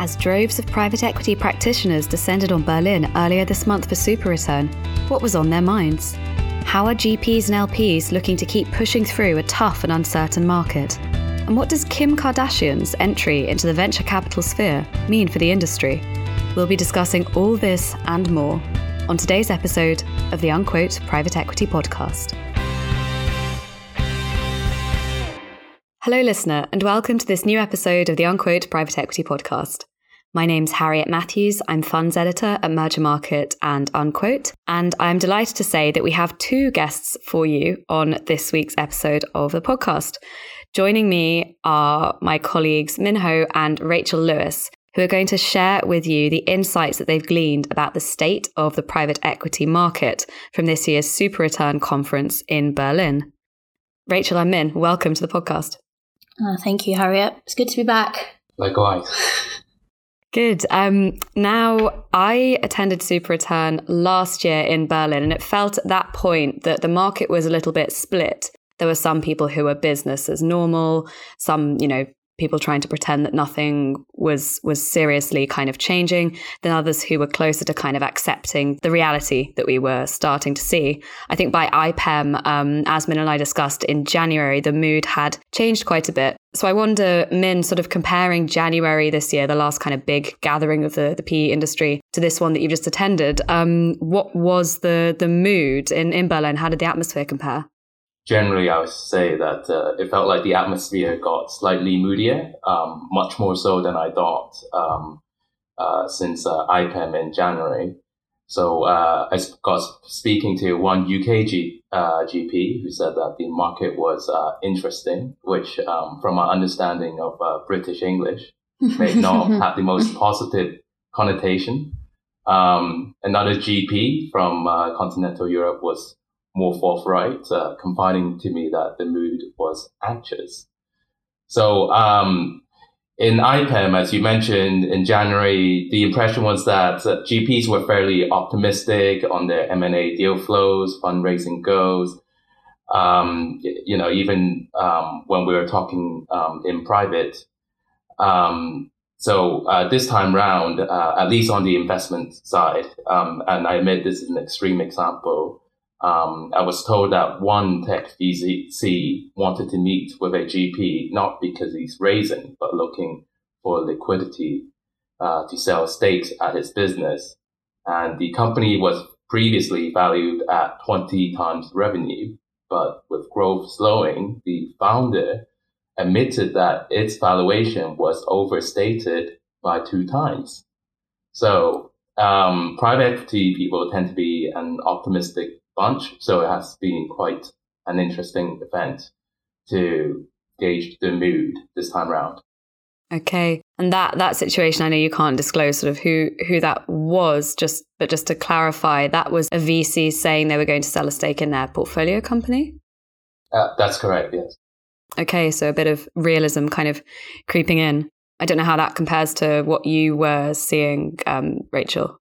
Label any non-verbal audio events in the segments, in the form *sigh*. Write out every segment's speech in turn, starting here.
As droves of private equity practitioners descended on Berlin earlier this month for SuperReturn, what was on their minds? How are GPs and LPs looking to keep pushing through a tough and uncertain market? And what does Kim Kardashian's entry into the venture capital sphere mean for the industry? We'll be discussing all this and more on today's episode of the Unquote Private Equity Podcast. Hello, listener, and welcome to this new episode of the Unquote Private Equity Podcast. My name's Harriet Matthews. I'm funds editor at Mergermarket and Unquote. And I'm delighted to say that we have two guests for you on this week's episode of the podcast. Joining me are my colleagues Min Ho and Rachel Lewis, who are going to share with you the insights that they've gleaned about the state of the private equity market from this year's SuperReturn conference in Berlin. Rachel and Min, welcome to the podcast. Oh, thank you, Harriet. It's good to be back. Likewise. *laughs* Good. Um, now, I attended SuperReturn last year in Berlin, and it felt at that point that the market was a little bit split. There were some people who were business as normal, some, you know, people trying to pretend that nothing was was seriously kind of changing than others who were closer to kind of accepting the reality that we were starting to see. I think by IPEM, um, as Min and I discussed in January, the mood had changed quite a bit. So I wonder, Min, sort of comparing January this year, the last kind of big gathering of the, the PE industry, to this one that you've just attended, um, what was the the mood in, in Berlin? How did the atmosphere compare? generally, I would say that uh, it felt like the atmosphere got slightly moodier, um, much more so than I thought um, uh, since uh, IPEM in January. So uh, I got speaking to one UK G, uh, GP who said that the market was uh, interesting, which, um, from my understanding of British English, may *laughs* not have the most positive connotation. Um, another GP from continental Europe was more forthright, uh, confiding to me that the mood was anxious. So, um, in IPEM, as you mentioned in January, the impression was that GPs were fairly optimistic on their M&A deal flows, fundraising goals. Um, you know, even um, when we were talking um, in private. Um, so uh, this time round, uh, at least on the investment side, um, and I admit this is an extreme example, um, I was told that one tech VC wanted to meet with a GP not because he's raising, but looking for liquidity uh, to sell stakes at his business. And the company was previously valued at 20 times revenue, but with growth slowing, the founder admitted that its valuation was overstated by two times. So um, private equity people tend to be an optimistic bunch. So it has been quite an interesting event to gauge the mood this time around. Okay. And that that situation, I know you can't disclose sort of who who that was, just but just to clarify, that was a VC saying they were going to sell a stake in their portfolio company. Uh, that's correct. Yes. Okay, so a bit of realism kind of creeping in. I don't know how that compares to what you were seeing, um, Rachel.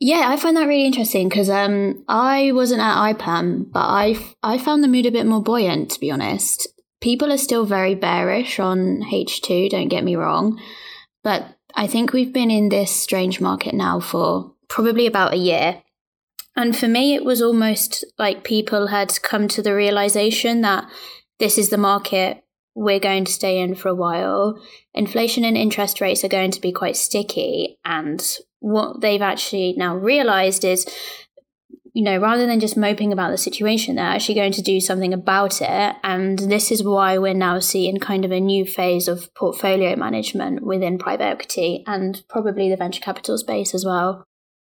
Yeah, I find that really interesting because um, I wasn't at IPEM, but I, I found the mood a bit more buoyant, to be honest. People are still very bearish on H2, don't get me wrong. But I think we've been in this strange market now for probably about a year. And for me, it was almost like people had come to the realization that this is the market we're going to stay in for a while. Inflation and interest rates are going to be quite sticky. And what they've actually now realized is you know, rather than just moping about the situation, they're actually going to do something about it. And this is why we're now seeing kind of a new phase of portfolio management within private equity and probably the venture capital space as well.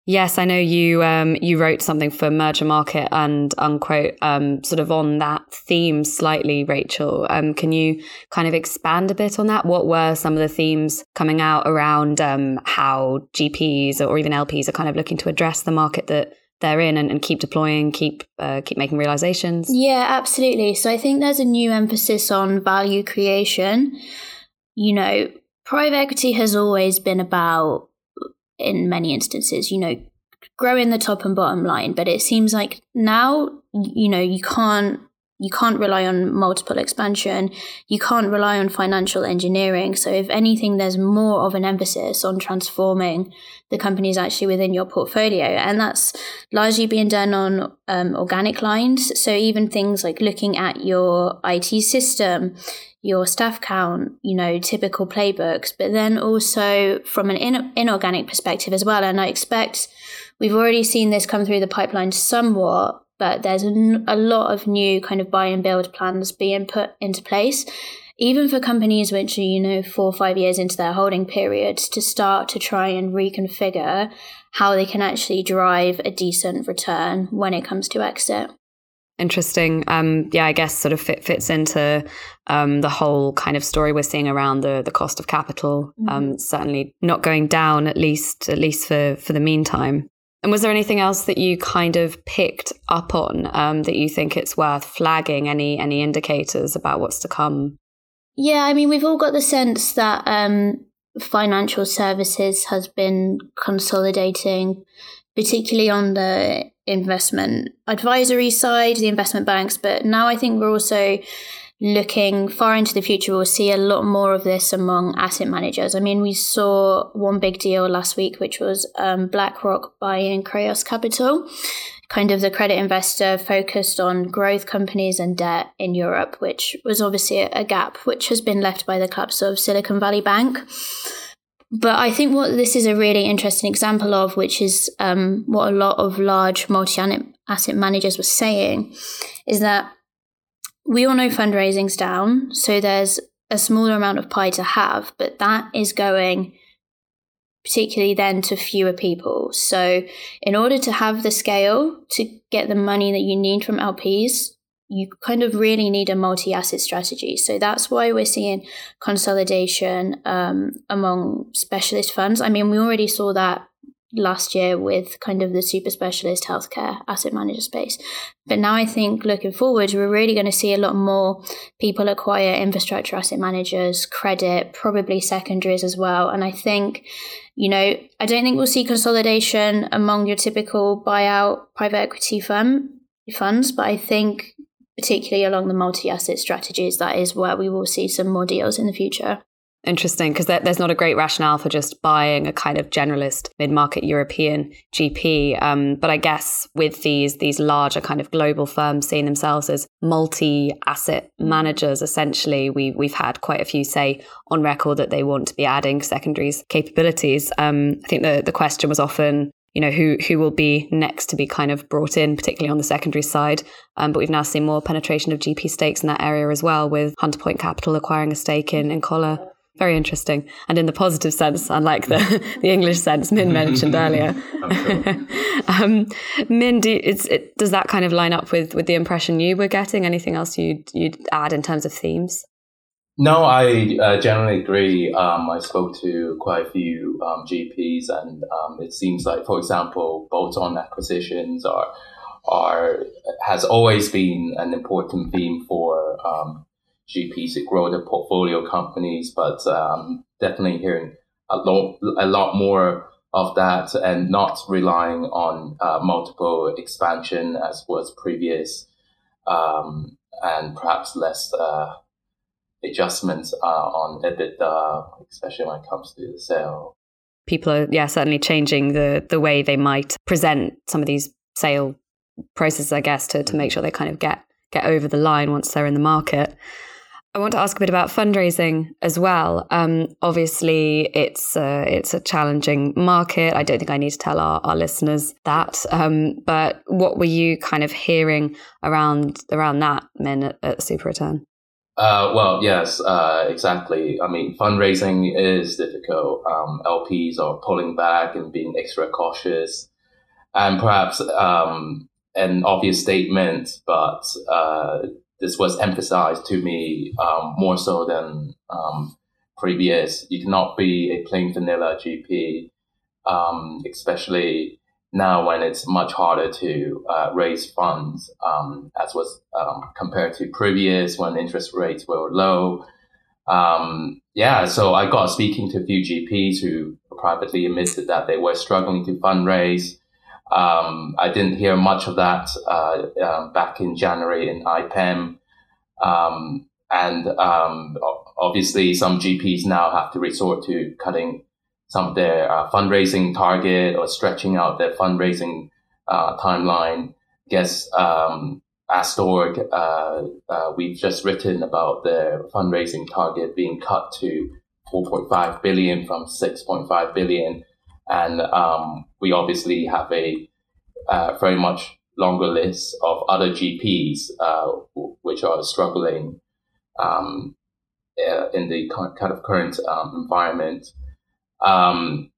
Yes, I know you um, you wrote something for Mergermarket and Unquote, um, sort of on that theme slightly, Rachel. Um, can you kind of expand a bit on that? What were some of the themes coming out around um, how GPs or even LPs are kind of looking to address the market that they're in and, and keep deploying, keep uh, keep making realizations? Yeah, absolutely. So I think there's a new emphasis on value creation. You know, private equity has always been about in many instances, you know, growing the top and bottom line. But it seems like now, you know, you can't you can't rely on multiple expansion. You can't rely on financial engineering. So, if anything, there's more of an emphasis on transforming the companies actually within your portfolio. And that's largely being done on um, organic lines. So, even things like looking at your IT system, your staff count, you know, typical playbooks, but then also from an in- inorganic perspective as well. And I expect we've already seen this come through the pipeline somewhat but there's a, a lot of new kind of buy and build plans being put into place even for companies which are you know four or five years into their holding period to start to try and reconfigure how they can actually drive a decent return when it comes to exit. Interesting. Um, yeah i guess sort of fit, fits into um, the whole kind of story we're seeing around the the cost of capital. Mm-hmm. um, certainly not going down at least at least for for the meantime and was there anything else that you kind of picked up on um, that you think it's worth flagging? Any any indicators about what's to come? Yeah, I mean, we've all got the sense that um, financial services has been consolidating, particularly on the investment advisory side, the investment banks. But now I think we're also looking far into the future, we'll see a lot more of this among asset managers. I mean, we saw one big deal last week, which was um, BlackRock buying Kreos Capital, kind of the credit investor focused on growth companies and debt in Europe, which was obviously a gap which has been left by the collapse of Silicon Valley Bank. But I think what this is a really interesting example of, which is um, what a lot of large multi asset managers were saying, is that we all know fundraising's down, so there's a smaller amount of pie to have, but that is going particularly then to fewer people. So, in order to have the scale to get the money that you need from LPs, you kind of really need a multi asset strategy. So, that's why we're seeing consolidation um, among specialist funds. I mean, we already saw that last year with kind of the super specialist healthcare asset manager space. But now I think looking forward, we're really going to see a lot more people acquire infrastructure asset managers, credit, probably secondaries as well. And I think, you know, I don't think we'll see consolidation among your typical buyout private equity firm funds, but I think particularly along the multi asset strategies, that is where we will see some more deals in the future. Interesting, because there, there's not a great rationale for just buying a kind of generalist mid-market European GP. Um, but I guess with these these larger kind of global firms seeing themselves as multi-asset managers, essentially, we we've had quite a few say on record that they want to be adding secondaries capabilities. Um, I think the the question was often you know who who will be next to be kind of brought in, particularly on the secondary side. Um, but we've now seen more penetration of GP stakes in that area as well, with Hunter Point Capital acquiring a stake in in Coller very interesting. And in the positive sense, unlike the, *laughs* the English sense Min mentioned *laughs* earlier. *laughs* um, Min, do, it, does that kind of line up with, with the impression you were getting? Anything else you'd, you'd add in terms of themes? No, I uh, generally agree. Um, I spoke to quite a few um, GPs, and um, it seems like, for example, bolt-on acquisitions are are has always been an important theme for um, GPs to grow their portfolio companies, but um, definitely hearing a lot, a lot more of that and not relying on uh, multiple expansion as was previous, um, and perhaps less uh, adjustments uh, on EBITDA, especially when it comes to the sale. People are, yeah, certainly changing the the way they might present some of these sale processes, I guess, to, to make sure they kind of get get over the line once they're in the market. I want to ask a bit about fundraising as well. Um, obviously, it's a, it's a challenging market. I don't think I need to tell our, our listeners that. Um, but what were you kind of hearing around around that, Min, at, at SuperReturn? Uh, well, yes, uh, exactly. I mean, fundraising is difficult. Um, LPs are pulling back and being extra cautious, and perhaps um, an obvious statement, but uh, this was emphasized to me um, more so than um, previous. You cannot be a plain vanilla GP, um, especially now when it's much harder to uh, raise funds, um, as was um, compared to previous when interest rates were low. Um, yeah, so I got speaking to a few GPs who privately admitted that they were struggling to fundraise. Um, I didn't hear much of that uh, um, back in January in IPEM. Um, and um, obviously, some GPs now have to resort to cutting some of their uh, fundraising target or stretching out their fundraising uh, timeline. I guess um, Astorg, uh, uh, we've just written about their fundraising target being cut to 4.5 billion from 6.5 billion. And um, we obviously have a uh, very much longer list of other GPs uh, which are struggling um, uh, in the kind of current um, environment. Um,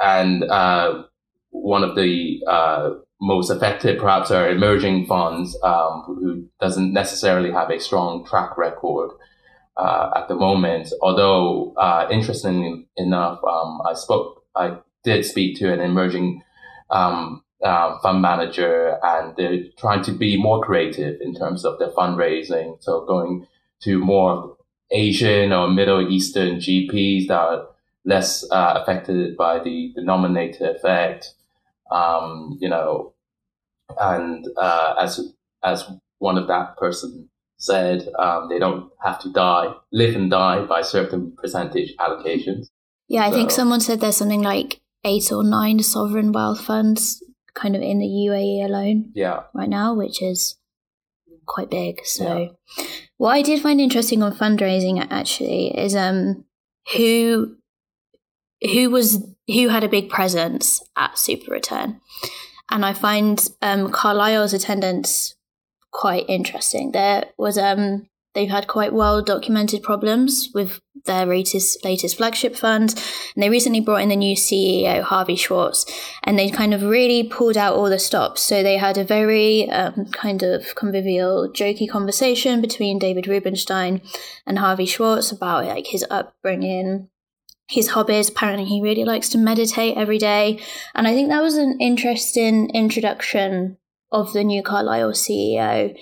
and uh, one of the uh, most affected perhaps are emerging funds um, who doesn't necessarily have a strong track record uh, at the moment. Although, uh, interestingly enough, um, I spoke, I did speak to an emerging um, uh, fund manager, and they're trying to be more creative in terms of their fundraising. So going to more Asian or Middle Eastern GPs that are less uh, affected by the denominator effect. Um, you know, and uh, as as one of that person said, um, they don't have to die, live and die by certain percentage allocations. Yeah, I so, think someone said there's something like eight or nine sovereign wealth funds kind of in the UAE alone. Yeah. Right now, which is quite big. So, yeah. what I did find interesting on fundraising actually is um who who was who had a big presence at SuperReturn, and I find um Carlyle's attendance quite interesting. There was um they've had quite well documented problems with their latest latest flagship fund, and they recently brought in the new CEO Harvey Schwartz, and they kind of really pulled out all the stops. So they had a very um, kind of convivial, jokey conversation between David Rubenstein and Harvey Schwartz about like his upbringing. His hobbies. Apparently, he really likes to meditate every day. And I think that was an interesting introduction of the new Carlyle CEO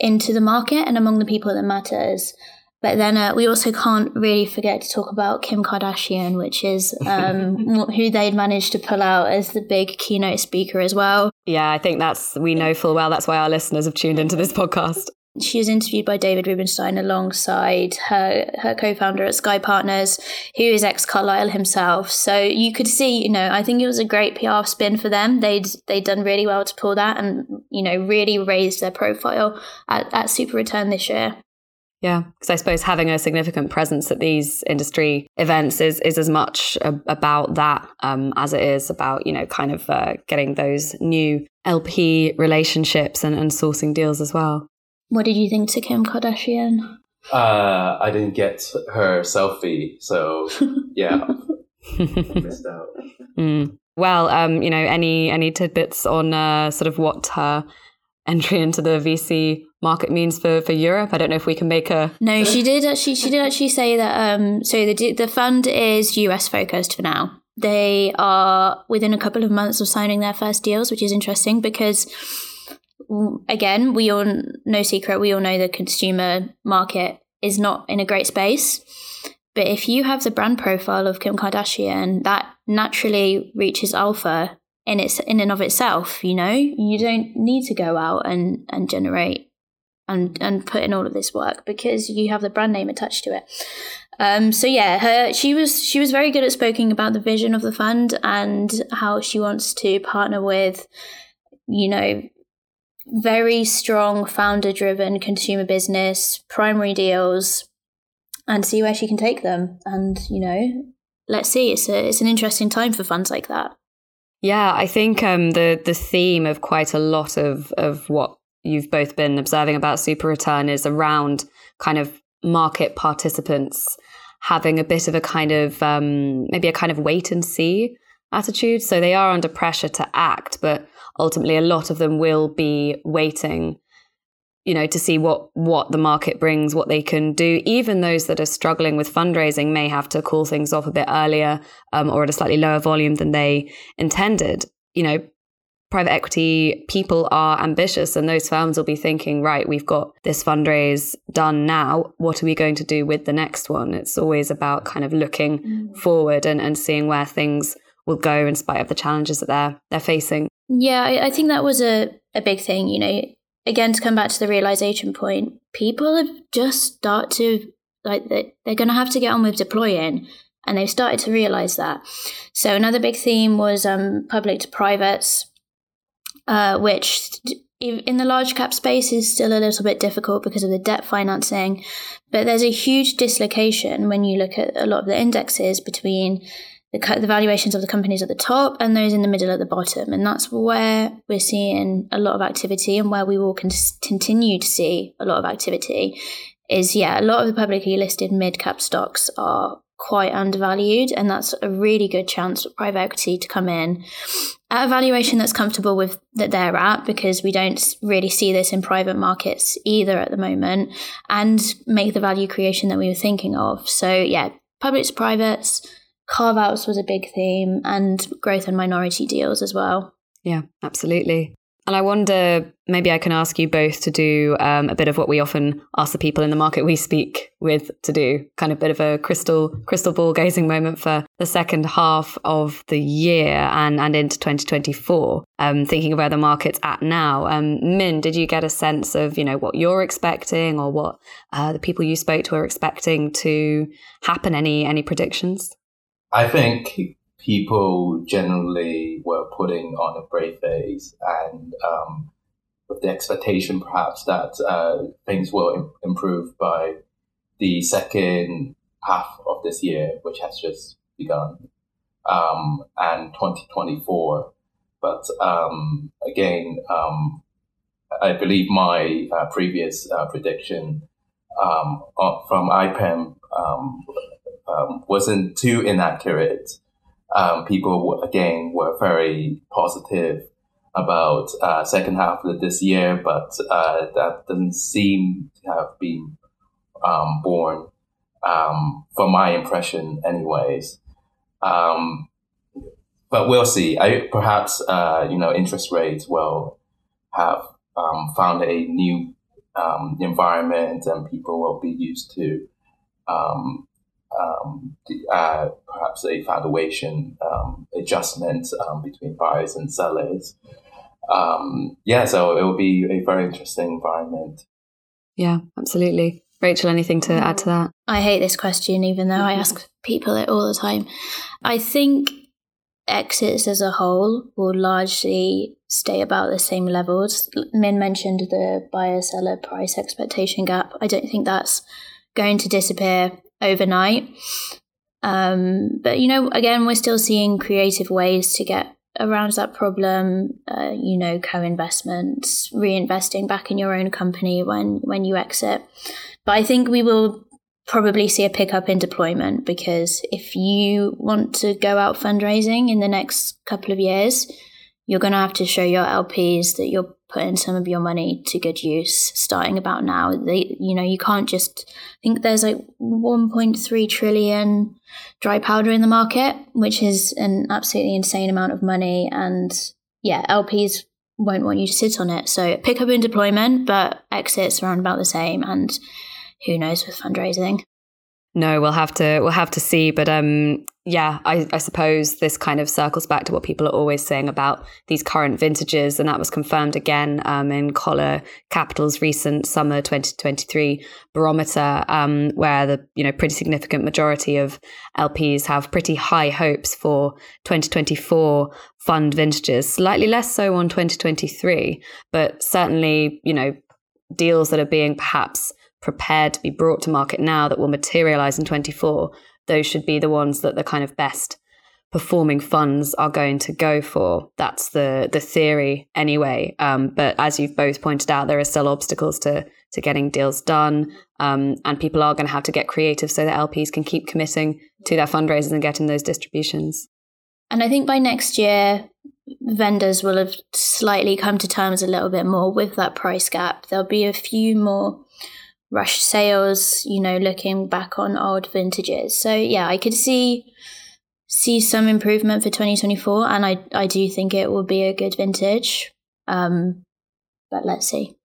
into the market and among the people that matters. But then uh, we also can't really forget to talk about Kim Kardashian, which is *laughs* um, who they'd managed to pull out as the big keynote speaker as well. Yeah, I think that's, we know full well that's why our listeners have tuned into this podcast. She was interviewed by David Rubenstein alongside her her co-founder at SKKY Partners, who is ex Carlyle himself. So you could see, you know, I think it was a great PR spin for them. They'd they'd done really well to pull that, and you know, really raised their profile at, at SuperReturn this year. Yeah, because I suppose having a significant presence at these industry events is is as much a, about that um, as it is about you know kind of uh, getting those new LP relationships and, and sourcing deals as well. What did you think to Kim Kardashian? Uh, I didn't get her selfie, so *laughs* yeah, *laughs* missed out. Mm. Well, um, you know, any any tidbits on uh, sort of what her entry into the VC market means for, for Europe? I don't know if we can make a. No, she did actually. She did actually say that. Um, so the the fund is US focused for now. They are within a couple of months of signing their first deals, which is interesting because again, we all no secret, we all know the consumer market is not in a great space. But if you have the brand profile of Kim Kardashian, that naturally reaches alpha in its in and of itself. You know, you don't need to go out and and generate and and put in all of this work because you have the brand name attached to it. Um, so yeah, her she was she was very good at speaking about the vision of the fund and how she wants to partner with, you know, very strong founder driven consumer business, primary deals, and see where she can take them. And, you know, let's see. It's a it's an interesting time for funds like that. Yeah, I think um, the the theme of quite a lot of of what you've both been observing about SuperReturn is around kind of market participants having a bit of a kind of um, maybe a kind of wait and see attitude. So they are under pressure to act, but ultimately a lot of them will be waiting you know to see what what the market brings what they can do even those that are struggling with fundraising may have to call things off a bit earlier um, or at a slightly lower volume than they intended you know private equity people are ambitious and those firms will be thinking right we've got this fundraise done now what are we going to do with the next one it's always about kind of looking mm. forward and, and seeing where things will go in spite of the challenges that they're they're facing Yeah, I, I think that was a, a big thing. You know, again, to come back to the realization point, people have just start to like they're going to have to get on with deploying and they've started to realize that. So another big theme was um, public to privates, uh, which in the large cap space is still a little bit difficult because of the debt financing. But there's a huge dislocation when you look at a lot of the indexes between the, the valuations of the companies at the top and those in the middle at the bottom. And that's where we're seeing a lot of activity and where we will con- continue to see a lot of activity is yeah, a lot of the publicly listed mid cap stocks are quite undervalued, and that's a really good chance for private equity to come in at a valuation that's comfortable with that they're at because we don't really see this in private markets either at the moment and make the value creation that we were thinking of. So yeah, public to privates, carve outs was a big theme and growth and minority deals as well. Yeah, absolutely. And I wonder, maybe I can ask you both to do um, a bit of what we often ask the people in the market we speak with to do, kind of bit of a crystal crystal ball gazing moment for the second half of the year and, and into 2024. Um, thinking of where the markets at now, um, Min, did you get a sense of you know what you're expecting or what uh, the people you spoke to are expecting to happen? Any any predictions? I think people generally were putting on a brave face and um, with the expectation perhaps that uh, things will Im- improve by the second half of this year, which has just begun, um, and 2024. But um, again, um, I believe my uh, previous uh, prediction um, from IPEM um, wasn't too inaccurate um, people again were very positive about uh, second half of this year, but uh, that doesn't seem to have been um, born um, from my impression, anyways. Um, but we'll see. I perhaps uh, you know interest rates will have um, found a new environment, and people will be used to um, um, uh, perhaps a valuation um, adjustment um, between buyers and sellers. Um, yeah, so it will be a very interesting environment. Yeah, absolutely. Rachel, anything to add to that? I hate this question, even though I ask people it all the time. I think exits as a whole will largely stay about the same levels. Min mentioned the buyer seller price expectation gap. I don't think that's going to disappear overnight. Um, but you know, again, we're still seeing creative ways to get around that problem. Uh, you know, co-investments, reinvesting back in your own company when when you exit. But I think we will probably see a pickup in deployment because if you want to go out fundraising in the next couple of years, you're going to have to show your LPs that you're putting some of your money to good use starting about now. They, you know, you can't just I think there's like 1.3 trillion dry powder in the market, which is an absolutely insane amount of money. And yeah, LPs won't want you to sit on it. So pick up in deployment, but exits around about the same. And who knows with fundraising. No, we'll have to we'll have to see. But um, yeah, I, I, suppose this kind of circles back to what people are always saying about these current vintages, and that was confirmed again um, in Coller Capital's recent summer 2023 barometer, um, where the you know pretty significant majority of LPs have pretty high hopes for 2024 fund vintages, slightly less so on 2023, but certainly you know deals that are being perhaps prepared to be brought to market now that will materialize in 24, those should be the ones that the kind of best performing funds are going to go for. That's the the theory anyway. Um, but as you've both pointed out, there are still obstacles to to getting deals done, um, and people are going to have to get creative so that LPs can keep committing to their fundraisers and getting those distributions. And I think by next year, vendors will have slightly come to terms a little bit more with that price gap. There'll be a few more rush sales, you know, looking back on old vintages. So yeah, I could see see some improvement for 2024 and I I do think it will be a good vintage. Um but let's see.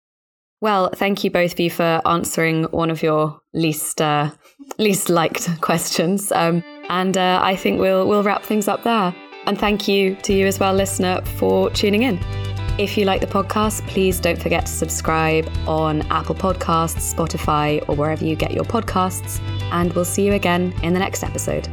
Well, thank you both of you for answering one of your least uh, least liked *laughs* questions. Um, and uh, I think we'll we'll wrap things up there. And thank you to you as well, listener, for tuning in. If you like the podcast, please don't forget to subscribe on Apple Podcasts, Spotify, or wherever you get your podcasts. And we'll see you again in the next episode.